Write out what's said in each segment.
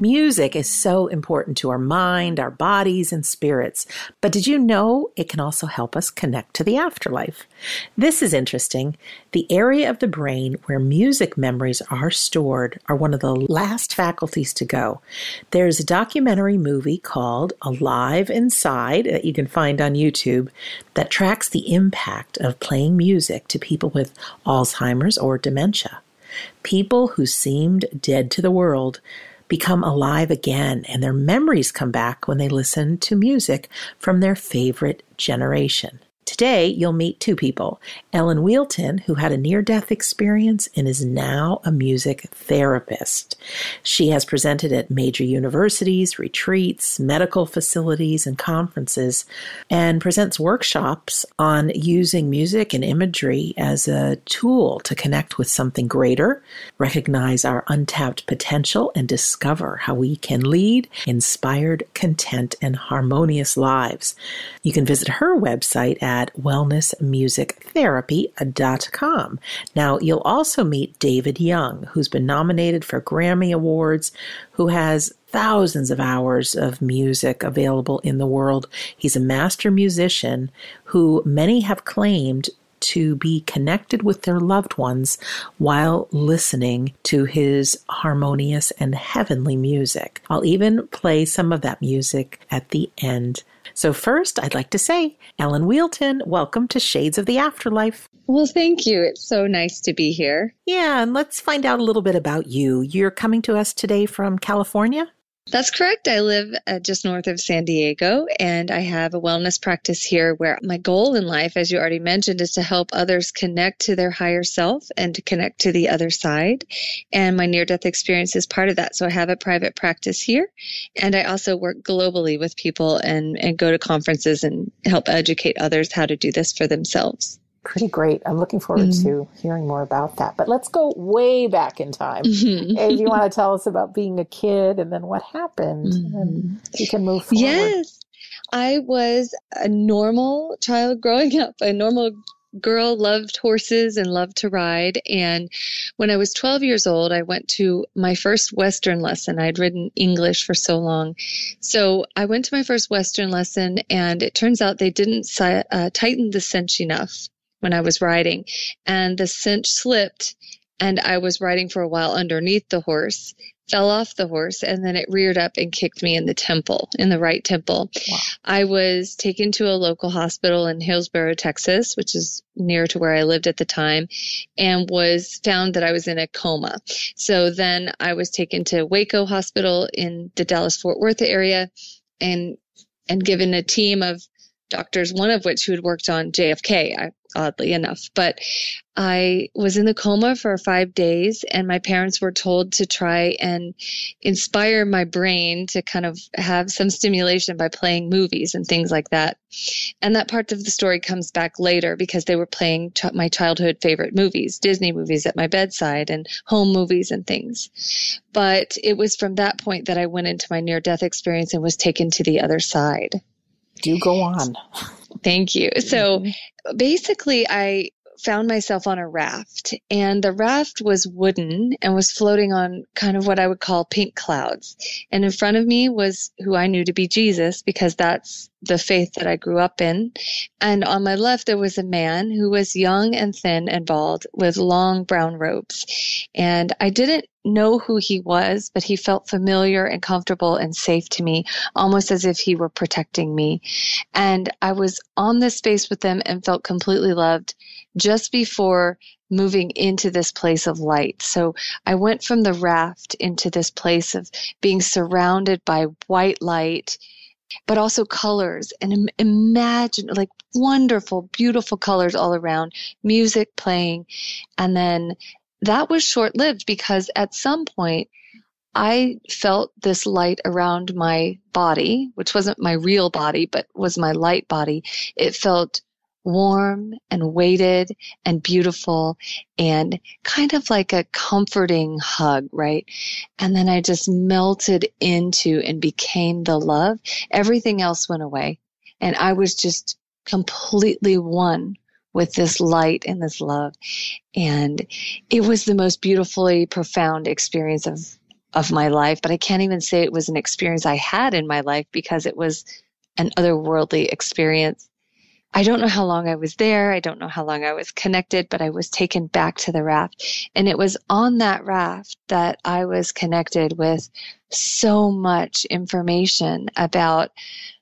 Music is so important to our mind, our bodies, and spirits. But did you know it can also help us connect to the afterlife? This is interesting. The area of the brain where music memories are stored are one of the last faculties to go. There's a documentary movie called Alive Inside that you can find on YouTube that tracks the impact of playing music to people with Alzheimer's or dementia. People who seemed dead to the world become alive again and their memories come back when they listen to music from their favorite generation. Today, you'll meet two people Ellen Wheelton, who had a near death experience and is now a music therapist. She has presented at major universities, retreats, medical facilities, and conferences, and presents workshops on using music and imagery as a tool to connect with something greater, recognize our untapped potential, and discover how we can lead inspired, content, and harmonious lives. You can visit her website at at wellnessmusictherapy.com. Now, you'll also meet David Young, who's been nominated for Grammy Awards, who has thousands of hours of music available in the world. He's a master musician who many have claimed to be connected with their loved ones while listening to his harmonious and heavenly music. I'll even play some of that music at the end so, first, I'd like to say, Ellen Wheelton, welcome to Shades of the Afterlife. Well, thank you. It's so nice to be here. Yeah, and let's find out a little bit about you. You're coming to us today from California? That's correct. I live uh, just north of San Diego and I have a wellness practice here where my goal in life, as you already mentioned, is to help others connect to their higher self and to connect to the other side. And my near death experience is part of that. So I have a private practice here and I also work globally with people and, and go to conferences and help educate others how to do this for themselves pretty great. I'm looking forward mm-hmm. to hearing more about that. But let's go way back in time. Mm-hmm. if you want to tell us about being a kid and then what happened, mm-hmm. and you can move forward. Yes. I was a normal child growing up, a normal girl, loved horses and loved to ride. And when I was 12 years old, I went to my first Western lesson. I'd ridden English for so long. So I went to my first Western lesson, and it turns out they didn't uh, tighten the cinch enough when I was riding, and the cinch slipped, and I was riding for a while underneath the horse, fell off the horse, and then it reared up and kicked me in the temple, in the right temple. Wow. I was taken to a local hospital in Hillsboro, Texas, which is near to where I lived at the time, and was found that I was in a coma. So then I was taken to Waco Hospital in the Dallas Fort Worth area and and given a team of doctors, one of which who had worked on JFK. I oddly enough. But I was in the coma for five days, and my parents were told to try and inspire my brain to kind of have some stimulation by playing movies and things like that. And that part of the story comes back later because they were playing ch- my childhood favorite movies, Disney movies at my bedside, and home movies and things. But it was from that point that I went into my near death experience and was taken to the other side. Do go on. Thank you. So basically, I found myself on a raft, and the raft was wooden and was floating on kind of what I would call pink clouds. And in front of me was who I knew to be Jesus, because that's the faith that I grew up in. And on my left, there was a man who was young and thin and bald with long brown robes. And I didn't know who he was, but he felt familiar and comfortable and safe to me, almost as if he were protecting me. And I was on this space with them and felt completely loved just before moving into this place of light. So I went from the raft into this place of being surrounded by white light, but also colors and imagine like wonderful, beautiful colors all around, music playing. And then that was short lived because at some point I felt this light around my body, which wasn't my real body, but was my light body. It felt warm and weighted and beautiful and kind of like a comforting hug, right? And then I just melted into and became the love. Everything else went away. And I was just completely one with this light and this love. And it was the most beautifully profound experience of, of my life. But I can't even say it was an experience I had in my life because it was an otherworldly experience I don't know how long I was there. I don't know how long I was connected, but I was taken back to the raft. And it was on that raft that I was connected with so much information about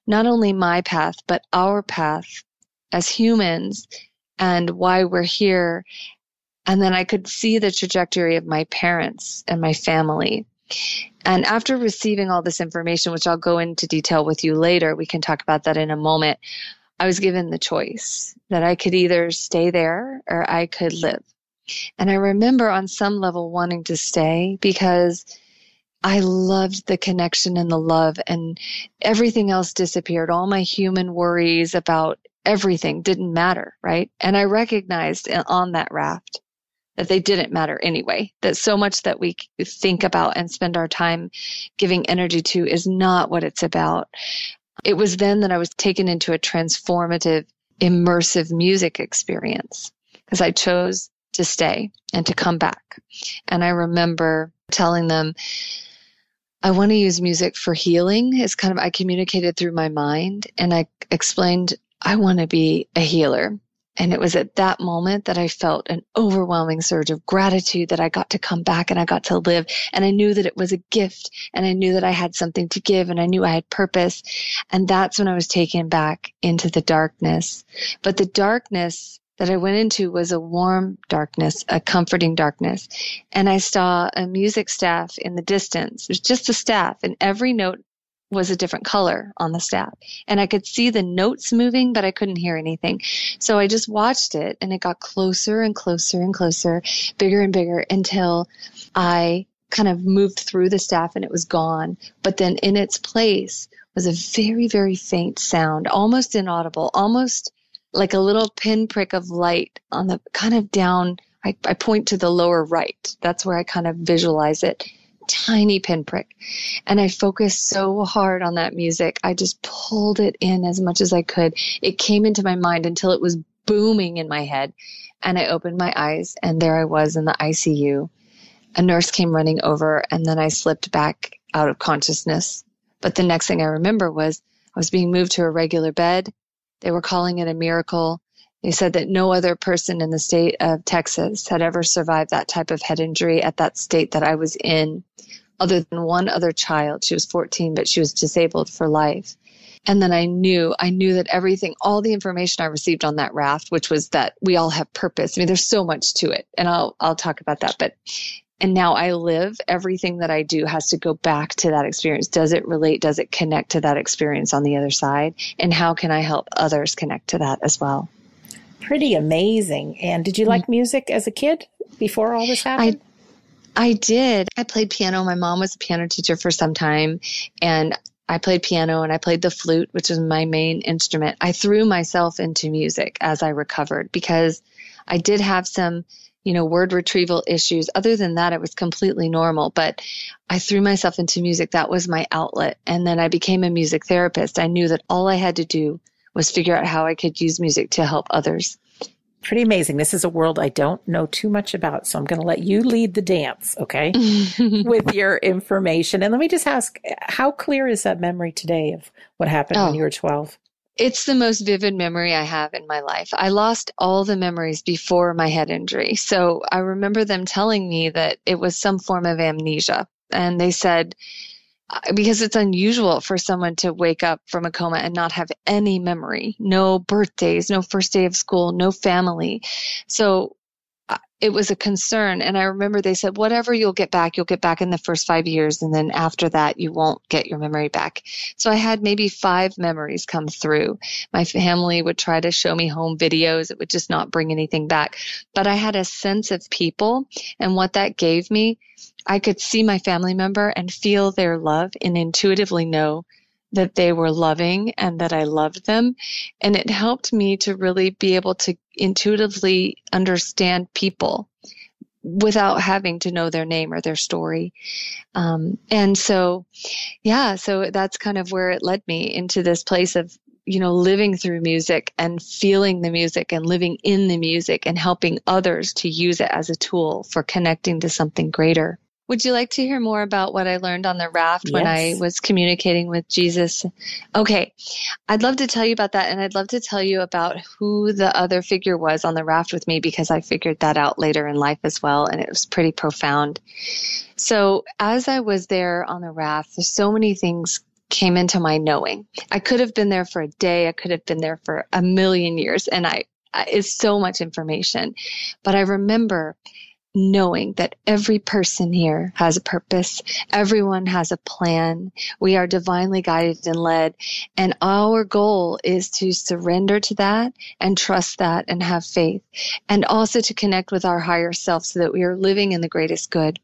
not only my path, but our path as humans and why we're here. And then I could see the trajectory of my parents and my family. And after receiving all this information, which I'll go into detail with you later, we can talk about that in a moment. I was given the choice that I could either stay there or I could live. And I remember on some level wanting to stay because I loved the connection and the love, and everything else disappeared. All my human worries about everything didn't matter, right? And I recognized on that raft that they didn't matter anyway, that so much that we think about and spend our time giving energy to is not what it's about. It was then that I was taken into a transformative, immersive music experience because I chose to stay and to come back. And I remember telling them, I want to use music for healing. It's kind of, I communicated through my mind and I explained, I want to be a healer. And it was at that moment that I felt an overwhelming surge of gratitude that I got to come back and I got to live. And I knew that it was a gift and I knew that I had something to give and I knew I had purpose. And that's when I was taken back into the darkness. But the darkness that I went into was a warm darkness, a comforting darkness. And I saw a music staff in the distance. It was just a staff and every note was a different color on the staff. And I could see the notes moving, but I couldn't hear anything. So I just watched it and it got closer and closer and closer, bigger and bigger until I kind of moved through the staff and it was gone. But then in its place was a very, very faint sound, almost inaudible, almost like a little pinprick of light on the kind of down. I, I point to the lower right. That's where I kind of visualize it tiny pinprick. And I focused so hard on that music. I just pulled it in as much as I could. It came into my mind until it was booming in my head. And I opened my eyes, and there I was in the ICU. A nurse came running over, and then I slipped back out of consciousness. But the next thing I remember was I was being moved to a regular bed. They were calling it a miracle. They said that no other person in the state of Texas had ever survived that type of head injury at that state that I was in, other than one other child. She was 14, but she was disabled for life. And then I knew, I knew that everything, all the information I received on that raft, which was that we all have purpose. I mean, there's so much to it, and I'll I'll talk about that. But and now I live. Everything that I do has to go back to that experience. Does it relate? Does it connect to that experience on the other side? And how can I help others connect to that as well? Pretty amazing. And did you mm. like music as a kid before all this happened? I, I did. I played piano. My mom was a piano teacher for some time, and I played piano and I played the flute, which was my main instrument. I threw myself into music as I recovered because I did have some, you know, word retrieval issues. Other than that, it was completely normal, but I threw myself into music. That was my outlet. And then I became a music therapist. I knew that all I had to do was figure out how I could use music to help others. Pretty amazing. This is a world I don't know too much about, so I'm going to let you lead the dance, okay, with your information. And let me just ask, how clear is that memory today of what happened oh. when you were 12? It's the most vivid memory I have in my life. I lost all the memories before my head injury. So I remember them telling me that it was some form of amnesia. And they said, because it's unusual for someone to wake up from a coma and not have any memory, no birthdays, no first day of school, no family. So it was a concern. And I remember they said, whatever you'll get back, you'll get back in the first five years. And then after that, you won't get your memory back. So I had maybe five memories come through. My family would try to show me home videos. It would just not bring anything back. But I had a sense of people and what that gave me. I could see my family member and feel their love and intuitively know that they were loving and that I loved them. And it helped me to really be able to intuitively understand people without having to know their name or their story. Um, and so, yeah, so that's kind of where it led me into this place of, you know, living through music and feeling the music and living in the music and helping others to use it as a tool for connecting to something greater. Would you like to hear more about what I learned on the raft yes. when I was communicating with Jesus? Okay. I'd love to tell you about that. And I'd love to tell you about who the other figure was on the raft with me because I figured that out later in life as well. And it was pretty profound. So as I was there on the raft, there's so many things came into my knowing. I could have been there for a day. I could have been there for a million years. And I, it's so much information. But I remember knowing that every person here has a purpose. Everyone has a plan. We are divinely guided and led. And our goal is to surrender to that and trust that and have faith and also to connect with our higher self so that we are living in the greatest good.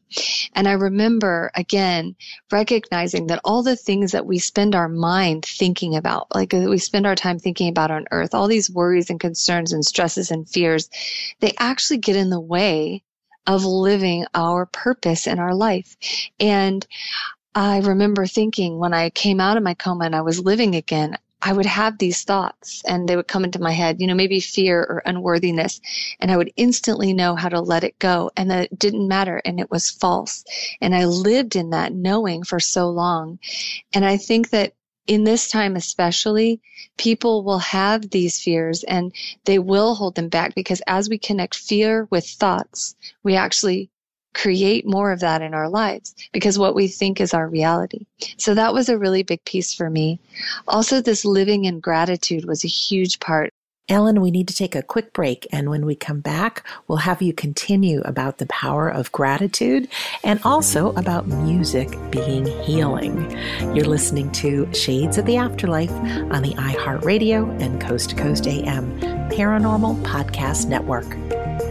And I remember again recognizing that all the things that we spend our mind thinking about, like we spend our time thinking about on earth, all these worries and concerns and stresses and fears, they actually get in the way of living our purpose in our life. And I remember thinking when I came out of my coma and I was living again, I would have these thoughts and they would come into my head, you know, maybe fear or unworthiness. And I would instantly know how to let it go and that it didn't matter and it was false. And I lived in that knowing for so long. And I think that in this time especially, people will have these fears and they will hold them back because as we connect fear with thoughts, we actually create more of that in our lives because what we think is our reality. So that was a really big piece for me. Also, this living in gratitude was a huge part Ellen, we need to take a quick break. And when we come back, we'll have you continue about the power of gratitude and also about music being healing. You're listening to Shades of the Afterlife on the iHeartRadio and Coast to Coast AM Paranormal Podcast Network.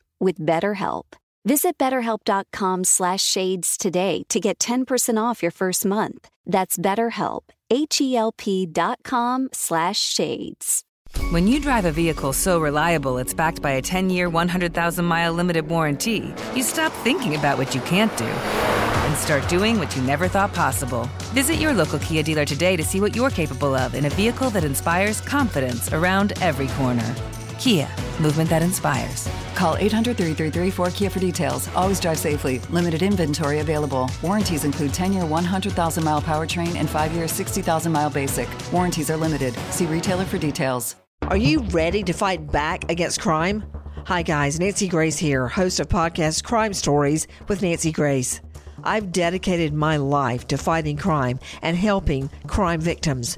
with BetterHelp. Visit betterhelp.com slash shades today to get 10% off your first month. That's betterhelp, H-E-L-P dot com slash shades. When you drive a vehicle so reliable it's backed by a 10-year, 100,000-mile limited warranty, you stop thinking about what you can't do and start doing what you never thought possible. Visit your local Kia dealer today to see what you're capable of in a vehicle that inspires confidence around every corner. Kia, movement that inspires. Call 800 333 4KIA for details. Always drive safely. Limited inventory available. Warranties include 10 year 100,000 mile powertrain and 5 year 60,000 mile basic. Warranties are limited. See retailer for details. Are you ready to fight back against crime? Hi, guys. Nancy Grace here, host of podcast Crime Stories with Nancy Grace. I've dedicated my life to fighting crime and helping crime victims.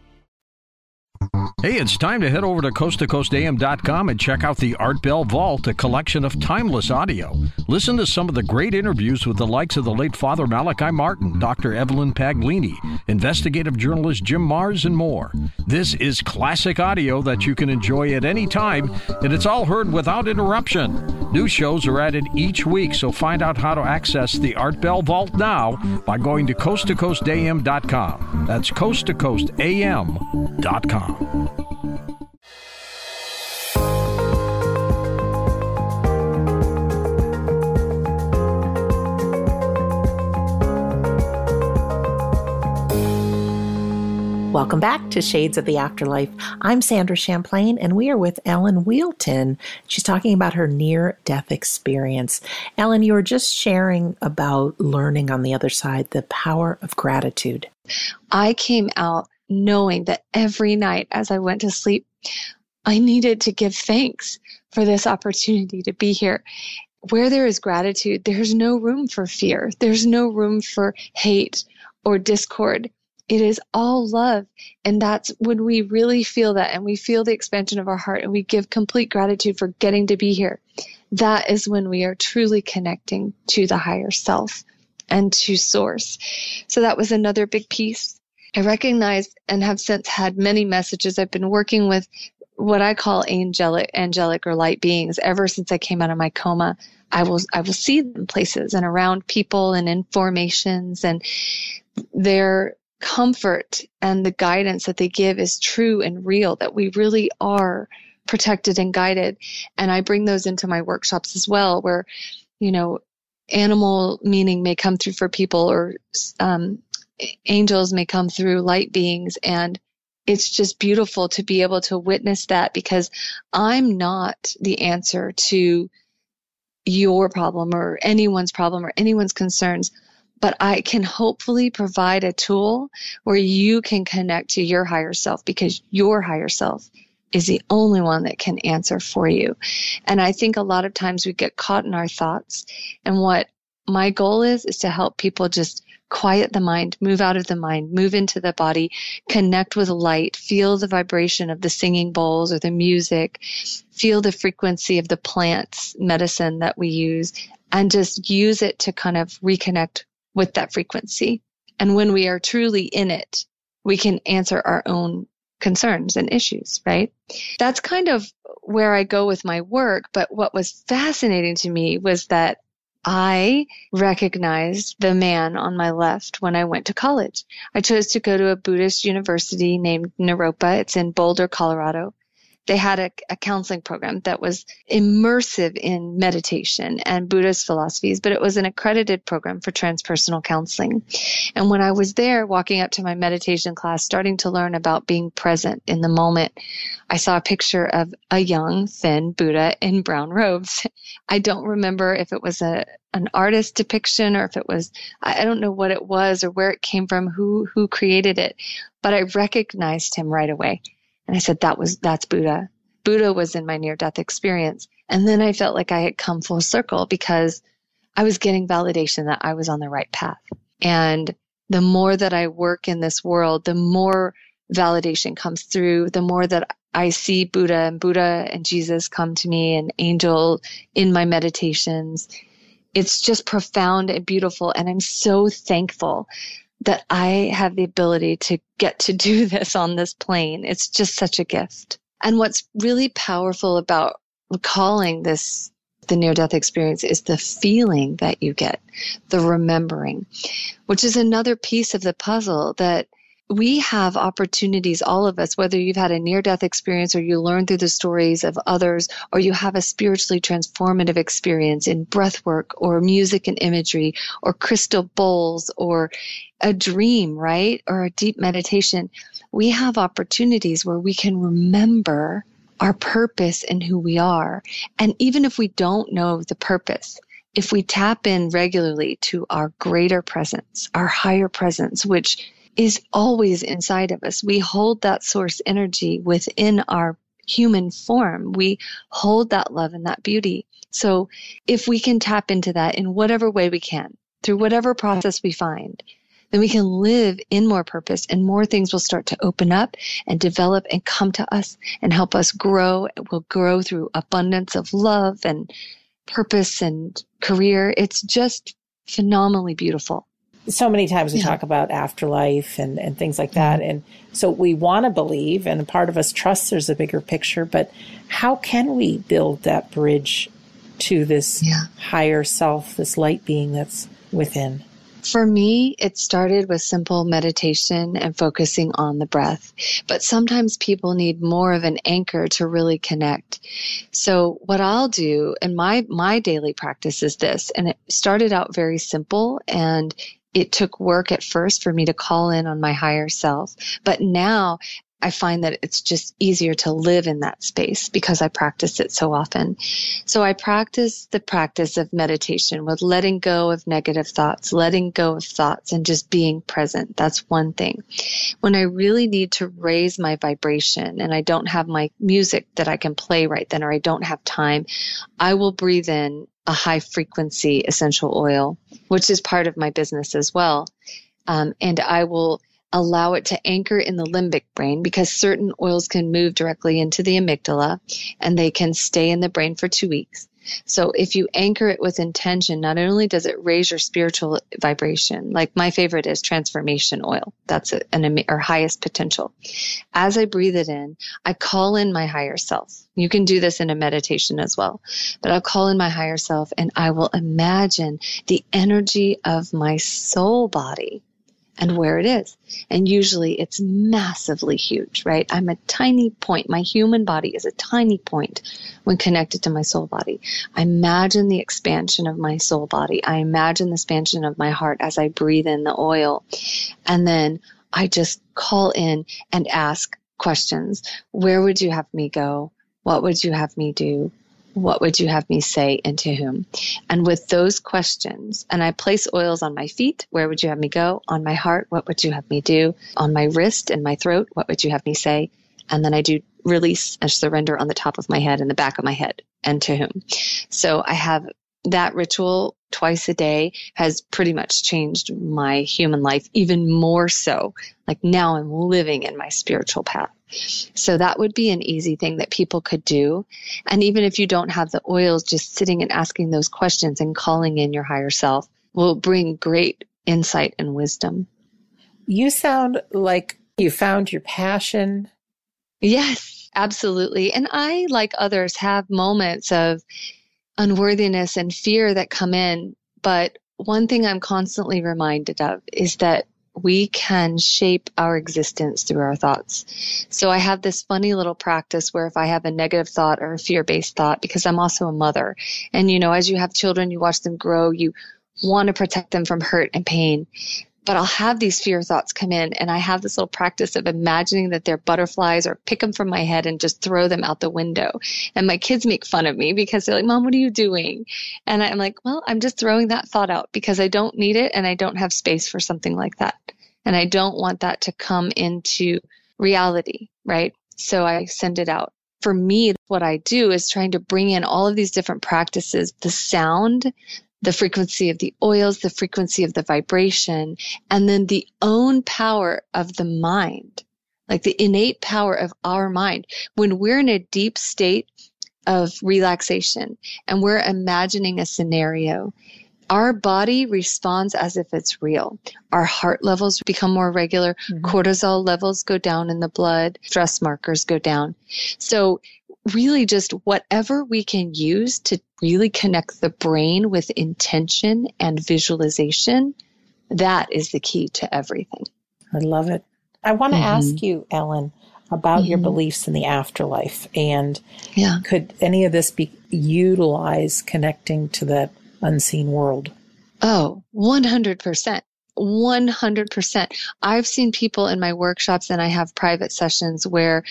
Hey, it's time to head over to coasttocoastam.com and check out the Art Bell Vault, a collection of timeless audio. Listen to some of the great interviews with the likes of the late Father Malachi Martin, Dr. Evelyn Paglini, investigative journalist Jim Marrs, and more. This is classic audio that you can enjoy at any time, and it's all heard without interruption. New shows are added each week, so find out how to access the Art Bell Vault now by going to coasttocoastam.com. That's coasttocoastam.com. Welcome back to Shades of the Afterlife. I'm Sandra Champlain, and we are with Ellen Wheelton. She's talking about her near death experience. Ellen, you were just sharing about learning on the other side the power of gratitude. I came out knowing that every night as I went to sleep, I needed to give thanks for this opportunity to be here. Where there is gratitude, there's no room for fear. There's no room for hate or discord. It is all love. And that's when we really feel that and we feel the expansion of our heart and we give complete gratitude for getting to be here. That is when we are truly connecting to the higher self and to source. So that was another big piece. I recognize and have since had many messages. I've been working with what I call angelic, angelic or light beings ever since I came out of my coma. I will, I will see them places and around people and in formations and their comfort and the guidance that they give is true and real, that we really are protected and guided. And I bring those into my workshops as well, where, you know, animal meaning may come through for people or um, angels may come through light beings and it's just beautiful to be able to witness that because I'm not the answer to your problem or anyone's problem or anyone's concerns, but I can hopefully provide a tool where you can connect to your higher self because your higher self is the only one that can answer for you. And I think a lot of times we get caught in our thoughts. And what my goal is, is to help people just quiet the mind, move out of the mind, move into the body, connect with light, feel the vibration of the singing bowls or the music, feel the frequency of the plants medicine that we use, and just use it to kind of reconnect with that frequency. And when we are truly in it, we can answer our own concerns and issues, right? That's kind of where I go with my work. But what was fascinating to me was that I recognized the man on my left when I went to college. I chose to go to a Buddhist university named Naropa. It's in Boulder, Colorado they had a, a, counseling program that was immersive in meditation and Buddhist philosophies, but it was an accredited program for transpersonal counseling. And when I was there, walking up to my meditation class, starting to learn about being present in the moment, I saw a picture of a young, thin Buddha in brown robes. I don't remember if it was a an artist depiction or if it was I don't know what it was or where it came from, who who created it, but I recognized him right away. And I said, that was, that's Buddha. Buddha was in my near death experience. And then I felt like I had come full circle because I was getting validation that I was on the right path. And the more that I work in this world, the more validation comes through, the more that I see Buddha and Buddha and Jesus come to me and angel in my meditations. It's just profound and beautiful. And I'm so thankful that I have the ability to get to do this on this plane. It's just such a gift. And what's really powerful about recalling this, the near death experience is the feeling that you get, the remembering, which is another piece of the puzzle that we have opportunities, all of us, whether you've had a near death experience or you learn through the stories of others, or you have a spiritually transformative experience in breath work or music and imagery or crystal bowls or a dream, right? Or a deep meditation. We have opportunities where we can remember our purpose and who we are. And even if we don't know the purpose, if we tap in regularly to our greater presence, our higher presence, which is always inside of us. We hold that source energy within our human form. We hold that love and that beauty. So if we can tap into that in whatever way we can, through whatever process we find, then we can live in more purpose and more things will start to open up and develop and come to us and help us grow. We'll grow through abundance of love and purpose and career. It's just phenomenally beautiful so many times we yeah. talk about afterlife and, and things like that. Mm-hmm. And so we want to believe, and a part of us trusts there's a bigger picture, but how can we build that bridge to this yeah. higher self, this light being that's within? For me, it started with simple meditation and focusing on the breath. But sometimes people need more of an anchor to really connect. So what I'll do in my, my daily practice is this, and it started out very simple and it took work at first for me to call in on my higher self. But now I find that it's just easier to live in that space because I practice it so often. So I practice the practice of meditation with letting go of negative thoughts, letting go of thoughts and just being present. That's one thing. When I really need to raise my vibration and I don't have my music that I can play right then or I don't have time, I will breathe in a high frequency essential oil, which is part of my business as well. Um, and I will allow it to anchor in the limbic brain because certain oils can move directly into the amygdala and they can stay in the brain for two weeks. So if you anchor it with intention, not only does it raise your spiritual vibration, like my favorite is transformation oil. That's an or highest potential. As I breathe it in, I call in my higher self. You can do this in a meditation as well, but I'll call in my higher self and I will imagine the energy of my soul body and where it is. And usually it's massively huge, right? I'm a tiny point. My human body is a tiny point when connected to my soul body. I imagine the expansion of my soul body. I imagine the expansion of my heart as I breathe in the oil. And then I just call in and ask questions. Where would you have me go? What would you have me do? What would you have me say and to whom? And with those questions, and I place oils on my feet, where would you have me go? On my heart, what would you have me do? On my wrist and my throat, what would you have me say? And then I do release and surrender on the top of my head and the back of my head and to whom. So I have that ritual twice a day has pretty much changed my human life even more so. Like now I'm living in my spiritual path. So that would be an easy thing that people could do. And even if you don't have the oils, just sitting and asking those questions and calling in your higher self will bring great insight and wisdom. You sound like you found your passion. Yes, absolutely. And I, like others, have moments of unworthiness and fear that come in. But one thing I'm constantly reminded of is that we can shape our existence through our thoughts. So I have this funny little practice where if I have a negative thought or a fear based thought, because I'm also a mother, and you know, as you have children, you watch them grow, you want to protect them from hurt and pain but I'll have these fear thoughts come in and I have this little practice of imagining that they're butterflies or pick them from my head and just throw them out the window. And my kids make fun of me because they're like, Mom, what are you doing? And I'm like, well, I'm just throwing that thought out because I don't need it and I don't have space for something like that. And I don't want that to come into reality, right? So I send it out. For me, what I do is trying to bring in all of these different practices, the sound, the frequency of the oils, the frequency of the vibration, and then the own power of the mind, like the innate power of our mind. When we're in a deep state of relaxation and we're imagining a scenario, our body responds as if it's real. Our heart levels become more regular, mm-hmm. cortisol levels go down in the blood, stress markers go down. So really just whatever we can use to really connect the brain with intention and visualization, that is the key to everything. I love it. I want to mm-hmm. ask you, Ellen, about mm-hmm. your beliefs in the afterlife. And yeah. could any of this be utilized connecting to that unseen world? Oh, 100%. 100%. I've seen people in my workshops and I have private sessions where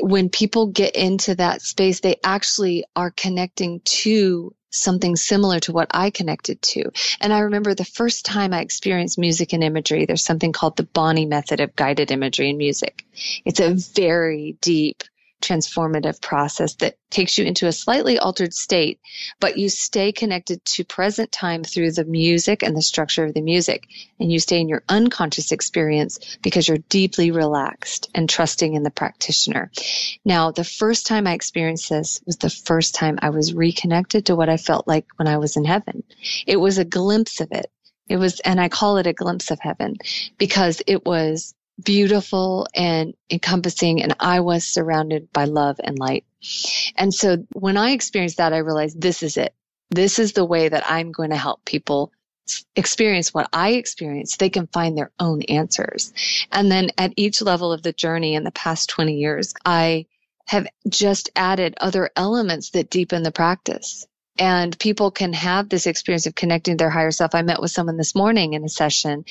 when people get into that space, they actually are connecting to something similar to what I connected to. And I remember the first time I experienced music and imagery, there's something called the Bonny method of guided imagery and music. It's a very deep transformative process that takes you into a slightly altered state, but you stay connected to present time through the music and the structure of the music. And you stay in your unconscious experience because you're deeply relaxed and trusting in the practitioner. Now, the first time I experienced this was the first time I was reconnected to what I felt like when I was in heaven. It was a glimpse of it. It was, and I call it a glimpse of heaven because it was beautiful and encompassing and I was surrounded by love and light. And so when I experienced that, I realized this is it. This is the way that I'm going to help people experience what I experienced. They can find their own answers. And then at each level of the journey in the past 20 years, I have just added other elements that deepen the practice and people can have this experience of connecting their higher self. I met with someone this morning in a session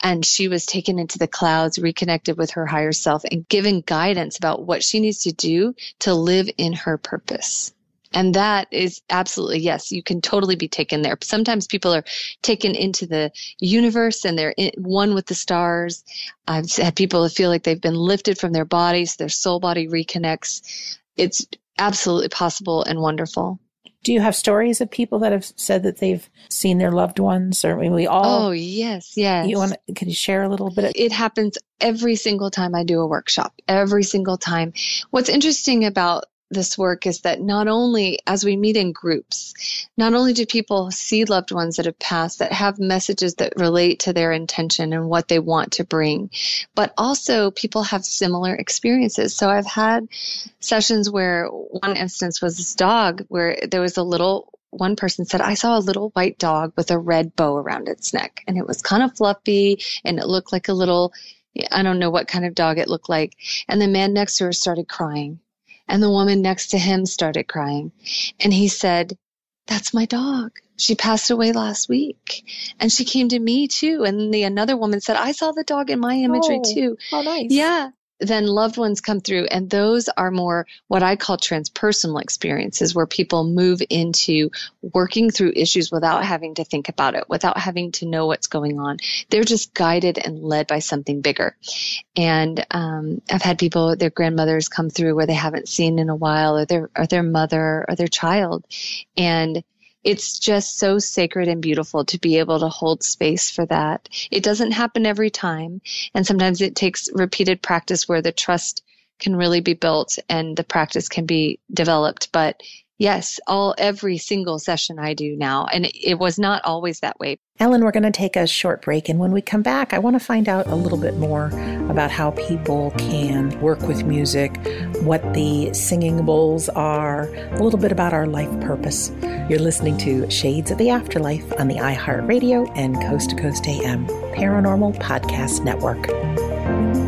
and she was taken into the clouds, reconnected with her higher self and given guidance about what she needs to do to live in her purpose. And that is absolutely, yes, you can totally be taken there. Sometimes people are taken into the universe and they're in, one with the stars. I've had people feel like they've been lifted from their bodies, their soul body reconnects. It's absolutely possible and wonderful. Do you have stories of people that have said that they've seen their loved ones, or I mean, we all? Oh yes, yes. You want? Can you share a little bit? Of- it happens every single time I do a workshop. Every single time. What's interesting about this work is that not only as we meet in groups, not only do people see loved ones that have passed that have messages that relate to their intention and what they want to bring, but also people have similar experiences. So I've had sessions where one instance was this dog where there was a little one person said, I saw a little white dog with a red bow around its neck, and it was kind of fluffy and it looked like a little, I don't know what kind of dog it looked like. And the man next to her started crying and the woman next to him started crying. And he said, That's my dog. She passed away last week. And she came to me too. And the another woman said, I saw the dog in my imagery oh, too. Oh, nice. Yeah then loved ones come through and those are more what I call transpersonal experiences where people move into working through issues without having to think about it, without having to know what's going on. They're just guided and led by something bigger. And um, I've had people, their grandmothers come through where they haven't seen in a while or their, or their mother or their child. And it's just so sacred and beautiful to be able to hold space for that. It doesn't happen every time. And sometimes it takes repeated practice where the trust can really be built and the practice can be developed. But Yes, all every single session I do now. And it, it was not always that way. Ellen, we're going to take a short break. And when we come back, I want to find out a little bit more about how people can work with music, what the singing bowls are, a little bit about our life purpose. You're listening to Shades of the Afterlife on the iHeartRadio and Coast to Coast AM Paranormal Podcast Network.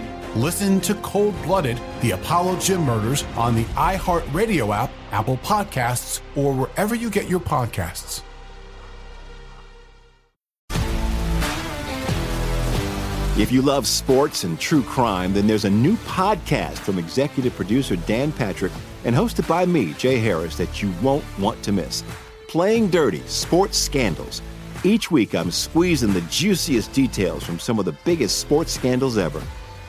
Listen to Cold Blooded, the Apollo Gym Murders on the iHeartRadio app, Apple Podcasts, or wherever you get your podcasts. If you love sports and true crime, then there's a new podcast from executive producer Dan Patrick and hosted by me, Jay Harris, that you won't want to miss. Playing Dirty Sports Scandals. Each week, I'm squeezing the juiciest details from some of the biggest sports scandals ever.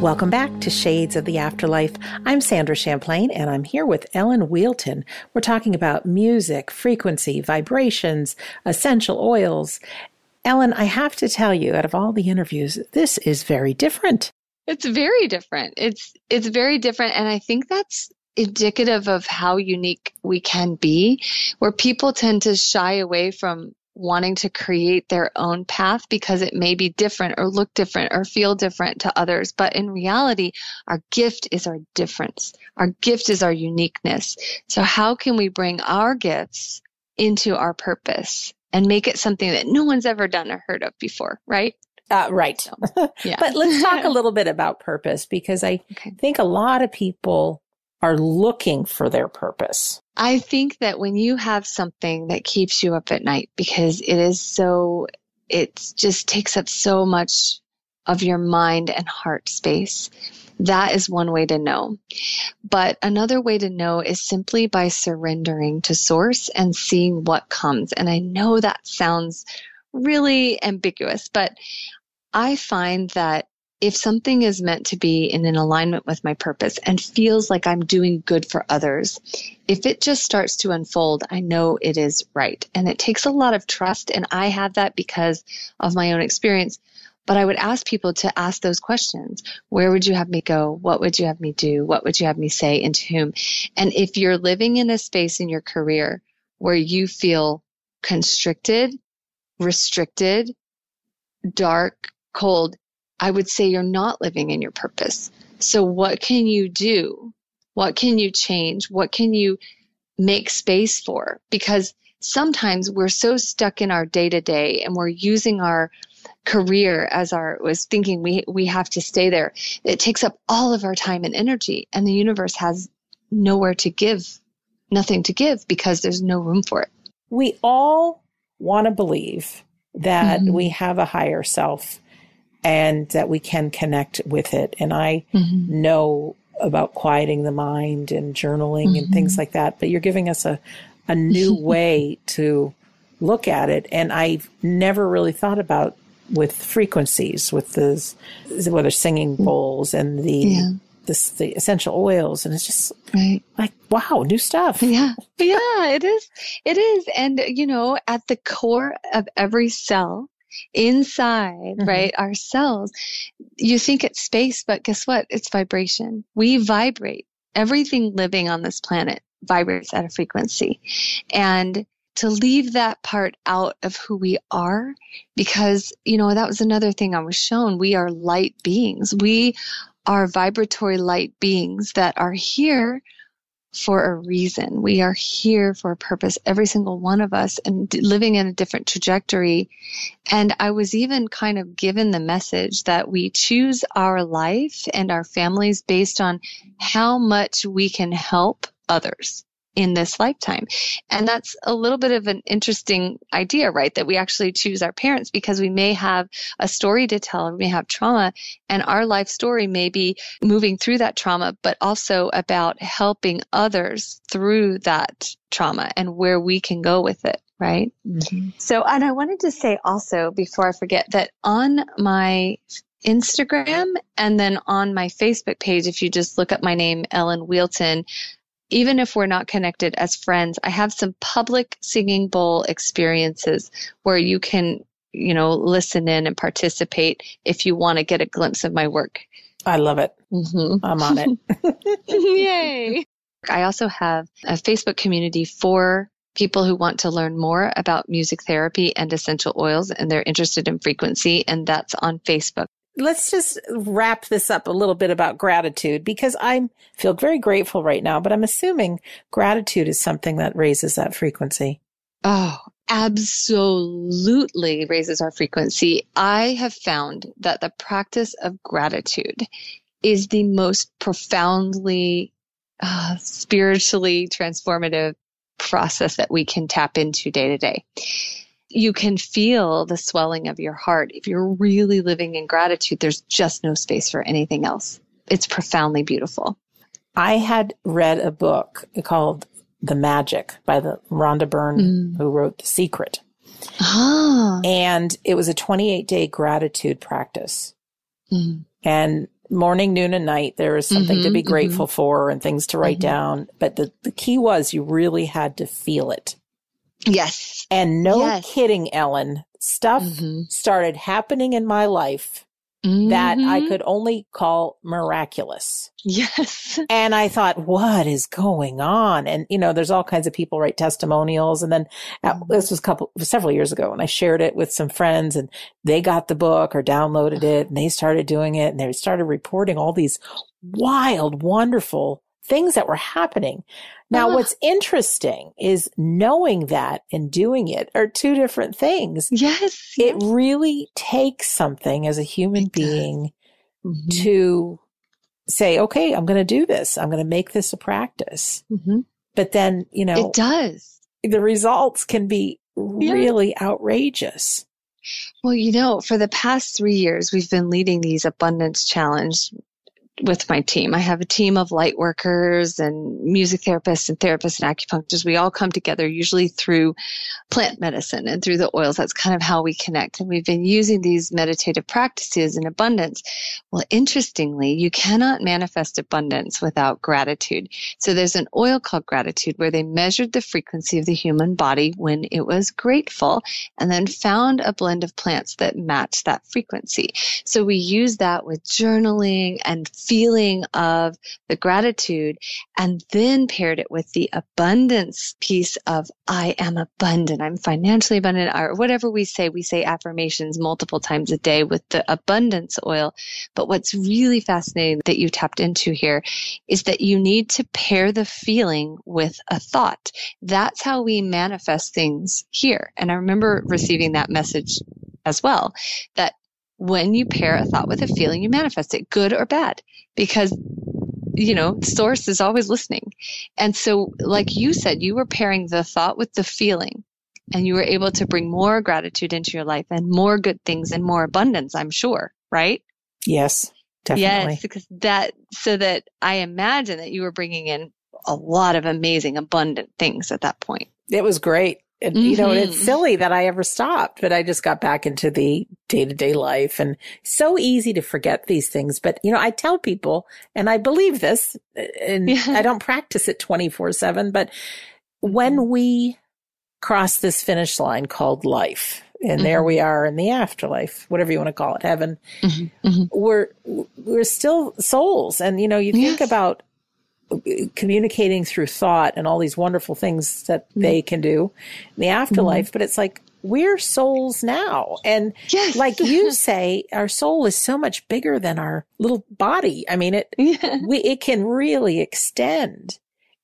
Welcome back to Shades of the Afterlife. I'm Sandra Champlain and I'm here with Ellen Wheelton. We're talking about music, frequency, vibrations, essential oils. Ellen, I have to tell you, out of all the interviews, this is very different. It's very different. It's it's very different and I think that's indicative of how unique we can be where people tend to shy away from wanting to create their own path because it may be different or look different or feel different to others. But in reality, our gift is our difference. Our gift is our uniqueness. So how can we bring our gifts into our purpose and make it something that no one's ever done or heard of before, right? Uh, right. So, yeah. but let's talk a little bit about purpose because I okay. think a lot of people are looking for their purpose. I think that when you have something that keeps you up at night because it is so, it just takes up so much of your mind and heart space. That is one way to know. But another way to know is simply by surrendering to source and seeing what comes. And I know that sounds really ambiguous, but I find that if something is meant to be in an alignment with my purpose and feels like I'm doing good for others, if it just starts to unfold, I know it is right. And it takes a lot of trust. And I have that because of my own experience. But I would ask people to ask those questions. Where would you have me go? What would you have me do? What would you have me say and to whom? And if you're living in a space in your career where you feel constricted, restricted, dark, cold, I would say you're not living in your purpose. So what can you do? What can you change? What can you make space for? Because sometimes we're so stuck in our day to day and we're using our career as our was thinking we we have to stay there. It takes up all of our time and energy and the universe has nowhere to give, nothing to give because there's no room for it. We all want to believe that mm-hmm. we have a higher self and that we can connect with it. And I mm-hmm. know about quieting the mind and journaling mm-hmm. and things mm-hmm. like that, but you're giving us a, a new way to look at it. And I've never really thought about with frequencies, with the whether singing mm. bowls and the yeah. the, the essential oils, and it's just right. like wow, new stuff. Yeah, yeah, it is. It is, and you know, at the core of every cell inside, mm-hmm. right? Our cells, you think it's space, but guess what? It's vibration. We vibrate. Everything living on this planet vibrates at a frequency. And to leave that part out of who we are, because, you know, that was another thing I was shown. We are light beings. We are vibratory light beings that are here for a reason. We are here for a purpose, every single one of us, and living in a different trajectory. And I was even kind of given the message that we choose our life and our families based on how much we can help others in this lifetime. And that's a little bit of an interesting idea, right? That we actually choose our parents because we may have a story to tell, we may have trauma, and our life story may be moving through that trauma, but also about helping others through that trauma and where we can go with it right? Mm-hmm. So, and I wanted to say also before I forget that on my Instagram and then on my Facebook page, if you just look up my name, Ellen Wheelton, even if we're not connected as friends, I have some public singing bowl experiences where you can, you know, listen in and participate if you want to get a glimpse of my work. I love it. Mm-hmm. I'm on it. Yay. I also have a Facebook community for people who want to learn more about music therapy and essential oils and they're interested in frequency, and that's on Facebook let's just wrap this up a little bit about gratitude because I feel very grateful right now, but I'm assuming gratitude is something that raises that frequency. Oh, absolutely raises our frequency. I have found that the practice of gratitude is the most profoundly uh, spiritually transformative process that we can tap into day to day you can feel the swelling of your heart. If you're really living in gratitude, there's just no space for anything else. It's profoundly beautiful. I had read a book called The Magic by the Rhonda Byrne, mm. who wrote The Secret. Ah. And it was a 28 day gratitude practice. Mm. And morning, noon, and night, there was something mm-hmm, to be grateful mm-hmm. for and things to write mm-hmm. down. But the, the key was you really had to feel it. Yes. And no yes. kidding, Ellen, stuff mm-hmm. started happening in my life mm-hmm. that I mm-hmm. could only call miraculous. Yes. And I thought, what is going on? And, you know, there's all kinds of people write testimonials. And then uh, mm-hmm. this was a couple, several years ago and I shared it with some friends and they got the book or downloaded it and they started doing it and they started reporting all these wild, wonderful things that were happening. Now, what's interesting is knowing that and doing it are two different things. Yes. It yes. really takes something as a human it being mm-hmm. to say, okay, I'm going to do this. I'm going to make this a practice. Mm-hmm. But then, you know, it does. The results can be yeah. really outrageous. Well, you know, for the past three years, we've been leading these abundance challenge with my team. I have a team of light workers and music therapists and therapists and acupuncturists. We all come together usually through plant medicine and through the oils. That's kind of how we connect. And we've been using these meditative practices in abundance. Well, interestingly, you cannot manifest abundance without gratitude. So there's an oil called gratitude where they measured the frequency of the human body when it was grateful and then found a blend of plants that matched that frequency. So we use that with journaling and feeling of the gratitude and then paired it with the abundance piece of I am abundant, I'm financially abundant, or whatever we say. We say affirmations multiple times a day with the abundance oil. But what's really fascinating that you tapped into here is that you need to pair the feeling with a thought. That's how we manifest things here. And I remember receiving that message as well that when you pair a thought with a feeling, you manifest it, good or bad, because you know, source is always listening. And so, like you said, you were pairing the thought with the feeling, and you were able to bring more gratitude into your life and more good things and more abundance, I'm sure, right? Yes, definitely. Yes, because that, so that I imagine that you were bringing in a lot of amazing, abundant things at that point. It was great. And, mm-hmm. you know, it's Mm-hmm. silly that I ever stopped, but I just got back into the day to day life and so easy to forget these things. But, you know, I tell people and I believe this and Yeah. I don't practice it 24 seven, but when we cross this finish line called life, and there Mhm. we are in the afterlife, whatever you want to call it, heaven, Mm-hmm. we're, we're still souls. And, you know, you think Yes. about communicating through thought and all these wonderful things that they can do in the afterlife, but it's like we're souls now. And Yes. like you say, our soul is so much bigger than our little body. I mean, it, Yeah. we, it can really extend.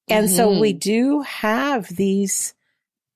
And so Mhm. we do have these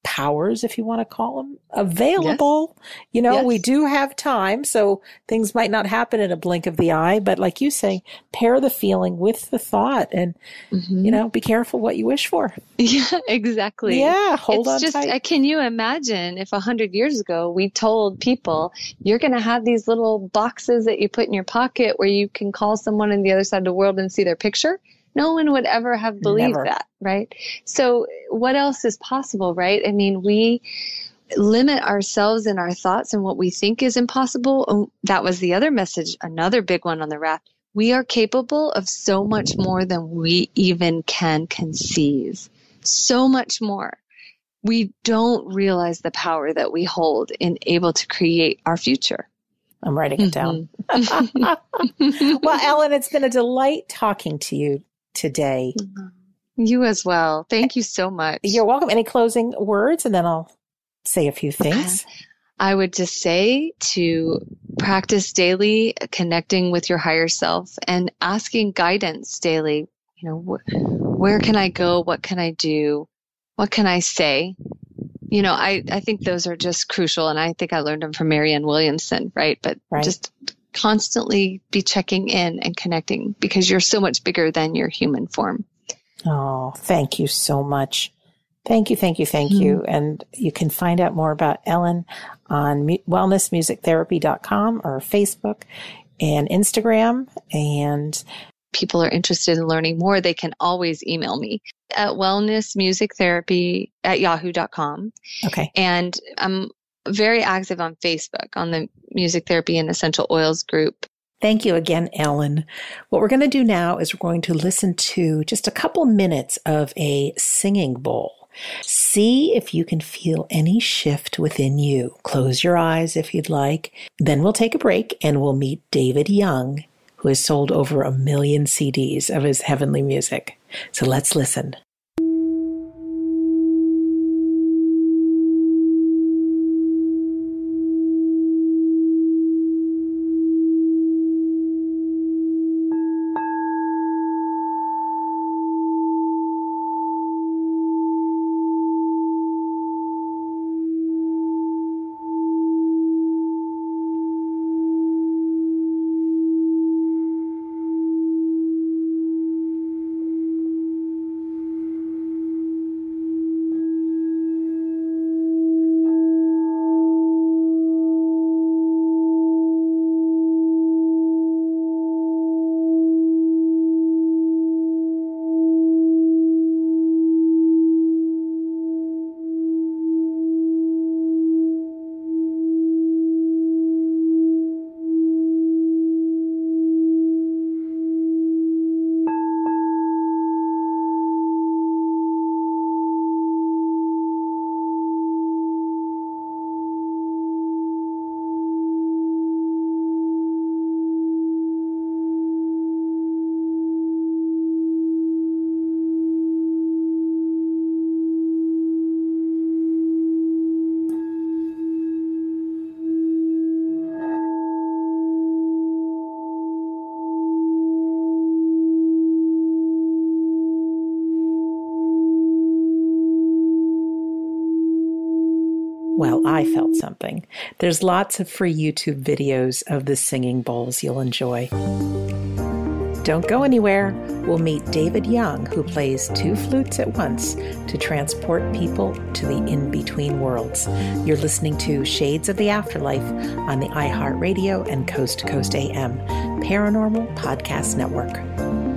powers, if you want to call them, available. You know, we do have time, so things might not happen in a blink of the eye, but like you say, pair the feeling with the thought and, Mhm. you know, be careful what you wish for. Yeah, exactly. Yeah, hold it's on just, tight. can you imagine if a hundred years ago we told people you're going to have these little boxes that you put in your pocket where you can call someone on the other side of the world and see their picture? No one would ever have believed Never. that, right? So what else is possible, right? I mean, we limit ourselves and our thoughts and what we think is impossible. Oh, That was the other message, another big one on the raft. We are capable of so much more than we even can conceive. So much more. We don't realize the power that we hold in able to create our future. I'm writing it down. Mm-hmm. well, Ellen, it's been a delight talking to you today. Mm-hmm. You as well. Thank you so much. You're welcome. Any closing words? And then I'll say a few things. I would just say to practice daily connecting with your higher self and asking guidance daily. You know, wh- where can I go? What can I do? What can I say? You know, I, I think those are just crucial. And I think I learned them from Marianne Williamson, right? But Right. just constantly be checking in and connecting because you're so much bigger than your human form. Oh, thank you so much. Thank you, thank you, thank you. Mm-hmm. And you can find out more about Ellen on mu- wellnessmusictherapy.com or Facebook and Instagram. And people are interested in learning more, they can always email me at wellnessmusictherapy at yahoo.com. okay, And I'm very active on Facebook on the Music Therapy and Essential Oils group. Thank you again, Ellen. What we're going to do now is we're going to listen to just a couple minutes of a singing bowl. See if you can feel any shift within you. Close your eyes if you'd like. Then we'll take a break and we'll meet David Young, who has sold over a million CDs of his heavenly music. So let's listen. Well, I felt something. There's lots of free YouTube videos of the singing bowls you'll enjoy. Don't go anywhere. We'll meet David Young, who plays two flutes at once to transport people to the in between worlds. You're listening to Shades of the Afterlife on the iHeartRadio and Coast to Coast AM Paranormal Podcast Network.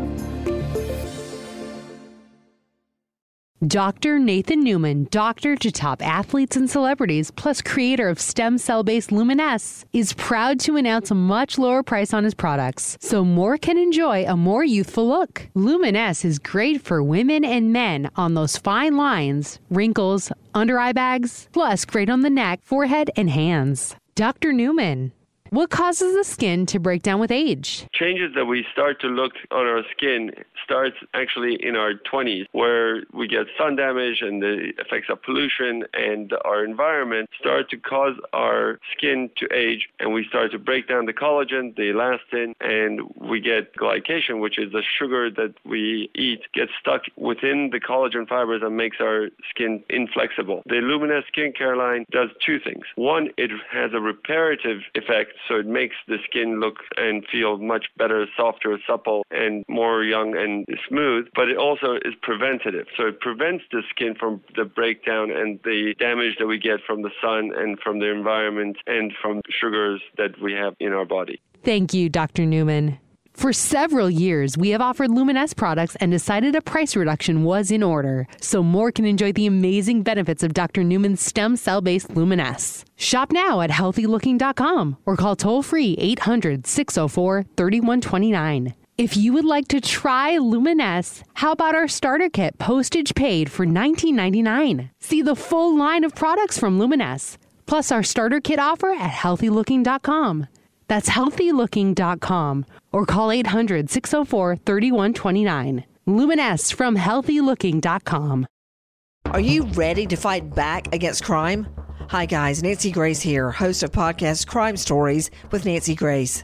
Dr. Nathan Newman, doctor to top athletes and celebrities, plus creator of stem cell based Luminesce, is proud to announce a much lower price on his products so more can enjoy a more youthful look. Luminesce is great for women and men on those fine lines, wrinkles, under eye bags, plus great on the neck, forehead, and hands. Dr. Newman. What causes the skin to break down with age? Changes that we start to look on our skin starts actually in our 20s, where we get sun damage and the effects of pollution and our environment start to cause our skin to age, and we start to break down the collagen, the elastin, and we get glycation, which is the sugar that we eat, gets stuck within the collagen fibers and makes our skin inflexible. The Luminesce skincare line does two things. One, it has a reparative effect so it makes the skin look and feel much better, softer, supple, and more young and smooth. But it also is preventative, so it prevents the skin from the breakdown and the damage that we get from the sun and from the environment and from sugars that we have in our body. Thank you, Dr. Newman. For several years, we have offered Luminesce products and decided a price reduction was in order, so more can enjoy the amazing benefits of Dr. Newman's stem cell based Luminesce. Shop now at healthylooking.com or call toll free 800 604 3129. If you would like to try Luminesce, how about our starter kit postage paid for $19.99? See the full line of products from Luminesce, plus our starter kit offer at healthylooking.com. That's healthylooking.com or call 800 604 3129. Luminesce from healthylooking.com. Are you ready to fight back against crime? Hi, guys. Nancy Grace here, host of podcast Crime Stories with Nancy Grace.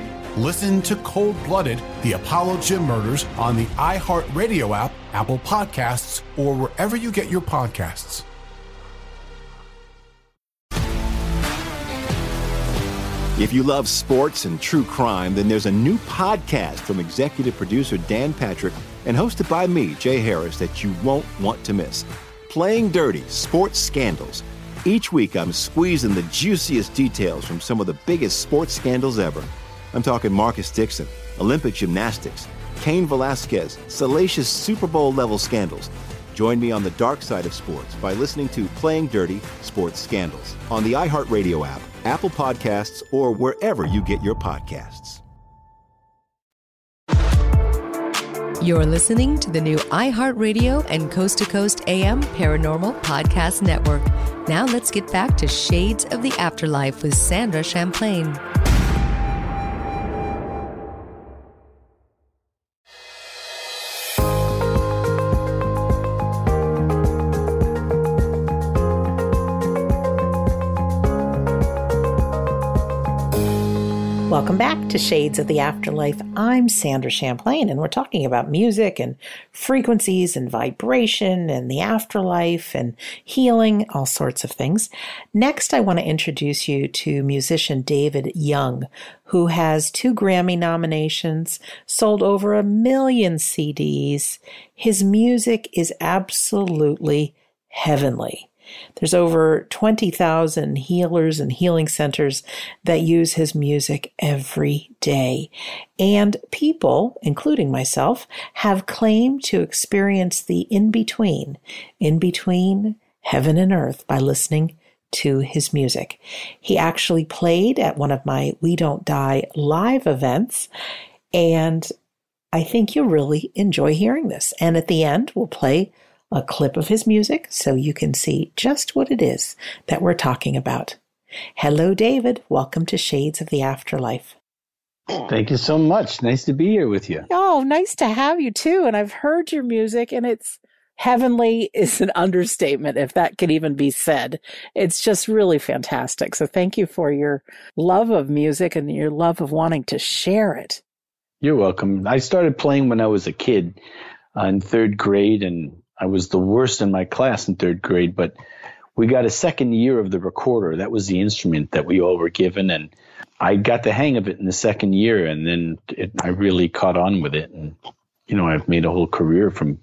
Listen to Cold Blooded The Apollo Gym Murders on the iHeartRadio app, Apple Podcasts, or wherever you get your podcasts. If you love sports and true crime, then there's a new podcast from executive producer Dan Patrick and hosted by me, Jay Harris, that you won't want to miss. Playing Dirty Sports Scandals. Each week, I'm squeezing the juiciest details from some of the biggest sports scandals ever. I'm talking Marcus Dixon, Olympic gymnastics, Cain Velasquez, salacious Super Bowl level scandals. Join me on the dark side of sports by listening to Playing Dirty Sports Scandals on the iHeartRadio app, Apple Podcasts, or wherever you get your podcasts. You're listening to the new iHeartRadio and Coast to Coast AM Paranormal Podcast Network, Now let's get back to Shades of the Afterlife with Sandra Champlain. Welcome back to Shades of the Afterlife. I'm Sandra Champlain, and we're talking about music and frequencies and vibration and the afterlife and healing, all sorts of things. Next, I want to introduce you to musician David Young, who has two Grammy nominations, sold over a million CDs. His music is absolutely heavenly. There's over 20,000 healers and healing centers that use his music every day. And people, including myself, have claimed to experience the in between, in between heaven and earth by listening to his music. He actually played at one of my We Don't Die live events, and I think you'll really enjoy hearing this. And at the end, we'll play a clip of his music so you can see just what it is that we're talking about. Hello, David. Welcome to Shades of the Afterlife. Thank you so much. Nice to be here with you. Oh, nice to have you too. And I've heard your music, and it's heavenly is an understatement, if that can even be said. It's just really fantastic. So thank you for your love of music and your love of wanting to share it. You're welcome. I started playing when I was a kid uh, in third grade, and I was the worst in my class in third grade, but we got a second year of the recorder. That was the instrument that we all were given, and I got the hang of it in the second year, and then it, I really caught on with it, and you know I've made a whole career from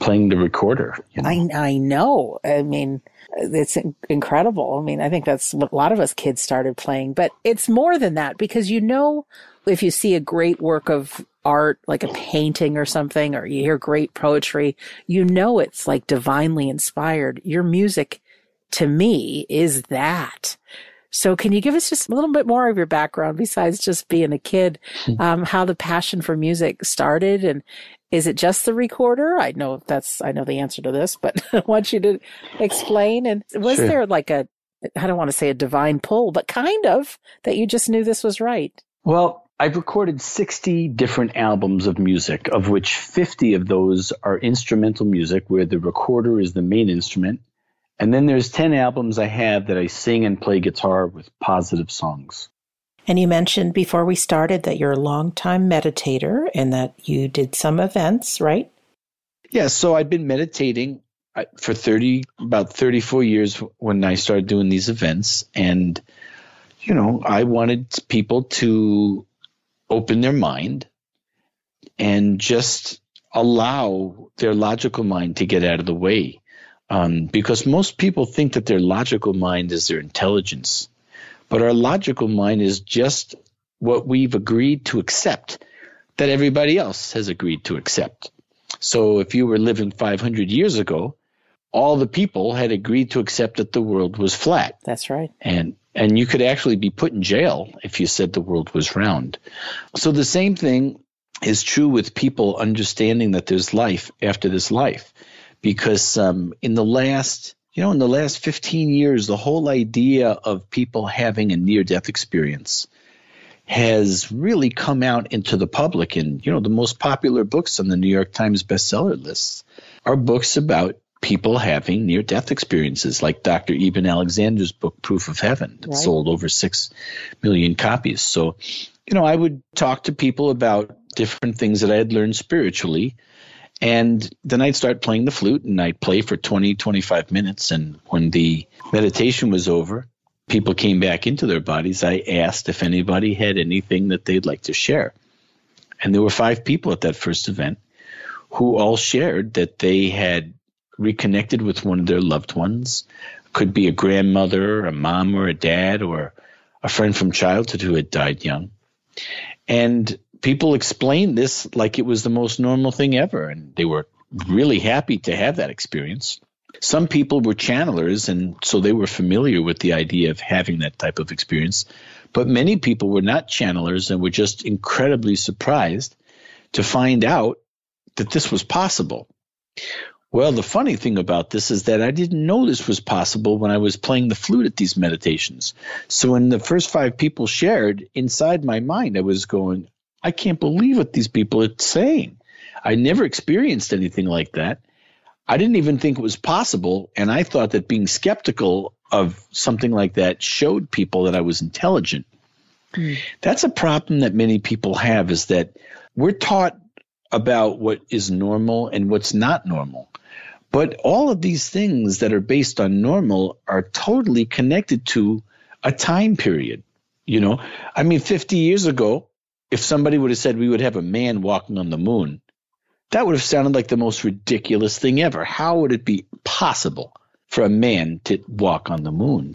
playing the recorder. You know? I I know. I mean, it's incredible. I mean, I think that's what a lot of us kids started playing, but it's more than that because you know if you see a great work of art, like a painting or something, or you hear great poetry, you know it's like divinely inspired. Your music to me is that. So can you give us just a little bit more of your background besides just being a kid, hmm. um, how the passion for music started and is it just the recorder? I know that's, I know the answer to this, but I want you to explain. And was sure. there like a, I don't want to say a divine pull, but kind of that you just knew this was right? Well, I've recorded 60 different albums of music, of which 50 of those are instrumental music where the recorder is the main instrument. And then there's 10 albums I have that I sing and play guitar with positive songs. And you mentioned before we started that you're a longtime meditator and that you did some events, right? Yeah, so I've been meditating uh, for 30 about 34 years when I started doing these events and you know, I wanted people to open their mind and just allow their logical mind to get out of the way. Um, because most people think that their logical mind is their intelligence, but our logical mind is just what we've agreed to accept that everybody else has agreed to accept. So if you were living 500 years ago, all the people had agreed to accept that the world was flat. That's right. And and you could actually be put in jail if you said the world was round. So the same thing is true with people understanding that there's life after this life. Because um, in the last, you know, in the last 15 years, the whole idea of people having a near death experience has really come out into the public. And, you know, the most popular books on the New York Times bestseller lists are books about people having near death experiences, like Dr. Eben Alexander's book, Proof of Heaven, that right. sold over 6 million copies. So, you know, I would talk to people about different things that I had learned spiritually. And then I'd start playing the flute and I'd play for 20, 25 minutes. And when the meditation was over, people came back into their bodies. I asked if anybody had anything that they'd like to share. And there were five people at that first event who all shared that they had reconnected with one of their loved ones. Could be a grandmother, a mom, or a dad, or a friend from childhood who had died young. And people explained this like it was the most normal thing ever, and they were really happy to have that experience. Some people were channelers, and so they were familiar with the idea of having that type of experience. But many people were not channelers and were just incredibly surprised to find out that this was possible Well, the funny thing about this is that I didn't know this was possible when I was playing the flute at these meditations. So when the first five people shared, inside my mind, I was going, I can't believe what these people are saying. I never experienced anything like that. I didn't even think it was possible. And I thought that being skeptical of something like that showed people that I was intelligent. Mm. That's a problem that many people have is that we're taught about what is normal and what's not normal. But all of these things that are based on normal are totally connected to a time period. You know, I mean, 50 years ago, if somebody would have said we would have a man walking on the moon, that would have sounded like the most ridiculous thing ever. How would it be possible for a man to walk on the moon?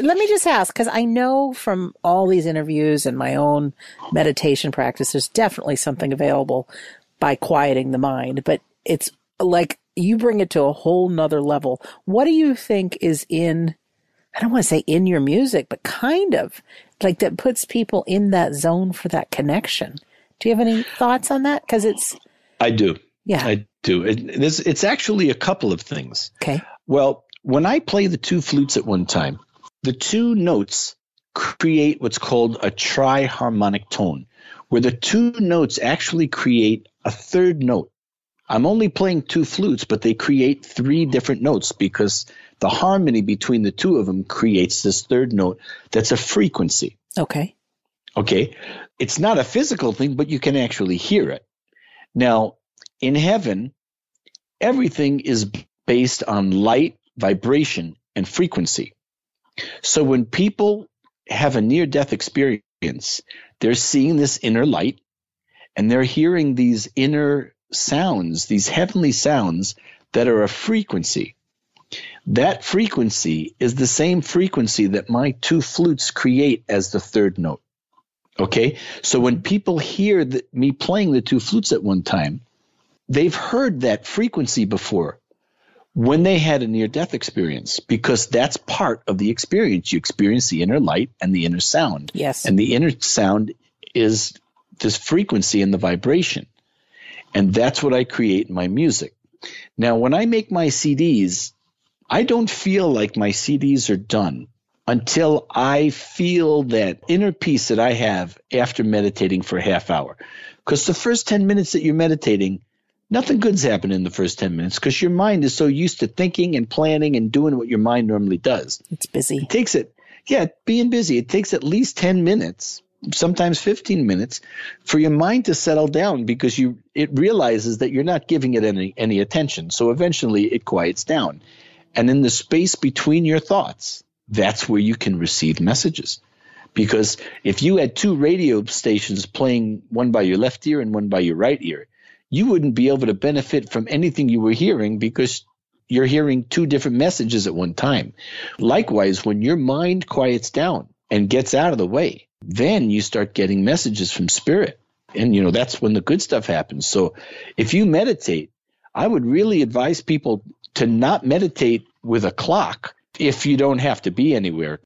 Let me just ask, because I know from all these interviews and my own meditation practice, there's definitely something available by quieting the mind, but it's like you bring it to a whole nother level. What do you think is in, I don't want to say in your music, but kind of like that puts people in that zone for that connection? Do you have any thoughts on that? Because it's, I do. Yeah. I do. It, it's, it's actually a couple of things. Okay. Well, when I play the two flutes at one time, the two notes create what's called a triharmonic tone, where the two notes actually create a third note. I'm only playing two flutes, but they create three different notes because the harmony between the two of them creates this third note that's a frequency. Okay. Okay. It's not a physical thing, but you can actually hear it. Now, in heaven, everything is based on light, vibration, and frequency. So when people have a near death experience, they're seeing this inner light and they're hearing these inner sounds, these heavenly sounds that are a frequency. That frequency is the same frequency that my two flutes create as the third note. Okay. So when people hear the, me playing the two flutes at one time, they've heard that frequency before when they had a near death experience because that's part of the experience. You experience the inner light and the inner sound. Yes. And the inner sound is this frequency and the vibration. And that's what I create in my music. Now, when I make my CDs, I don't feel like my CDs are done until I feel that inner peace that I have after meditating for a half hour. Because the first 10 minutes that you're meditating, nothing good's happening in the first 10 minutes because your mind is so used to thinking and planning and doing what your mind normally does. It's busy. It takes it, yeah, being busy, it takes at least 10 minutes, sometimes 15 minutes for your mind to settle down because you it realizes that you're not giving it any any attention. So eventually it quiets down. And in the space between your thoughts, that's where you can receive messages. Because if you had two radio stations playing one by your left ear and one by your right ear, you wouldn't be able to benefit from anything you were hearing because you're hearing two different messages at one time. Likewise, when your mind quiets down and gets out of the way, then you start getting messages from spirit. And, you know, that's when the good stuff happens. So if you meditate, I would really advise people to not meditate with a clock if you don't have to be anywhere.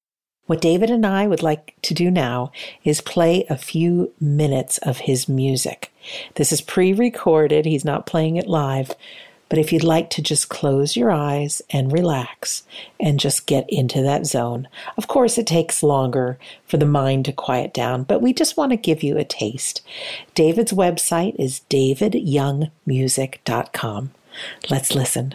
What David and I would like to do now is play a few minutes of his music. This is pre recorded, he's not playing it live. But if you'd like to just close your eyes and relax and just get into that zone, of course, it takes longer for the mind to quiet down, but we just want to give you a taste. David's website is davidyoungmusic.com. Let's listen.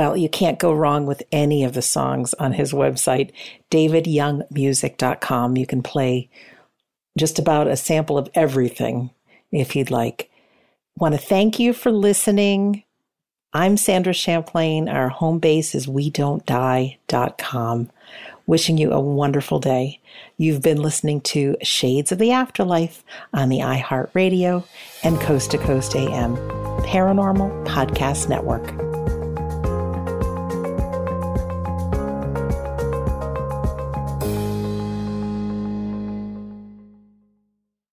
Well, you can't go wrong with any of the songs on his website, davidyoungmusic.com. You can play just about a sample of everything if you'd like. Want to thank you for listening. I'm Sandra Champlain. Our home base is we don't Wishing you a wonderful day. You've been listening to Shades of the Afterlife on the iHeartRadio and Coast to Coast AM Paranormal Podcast Network.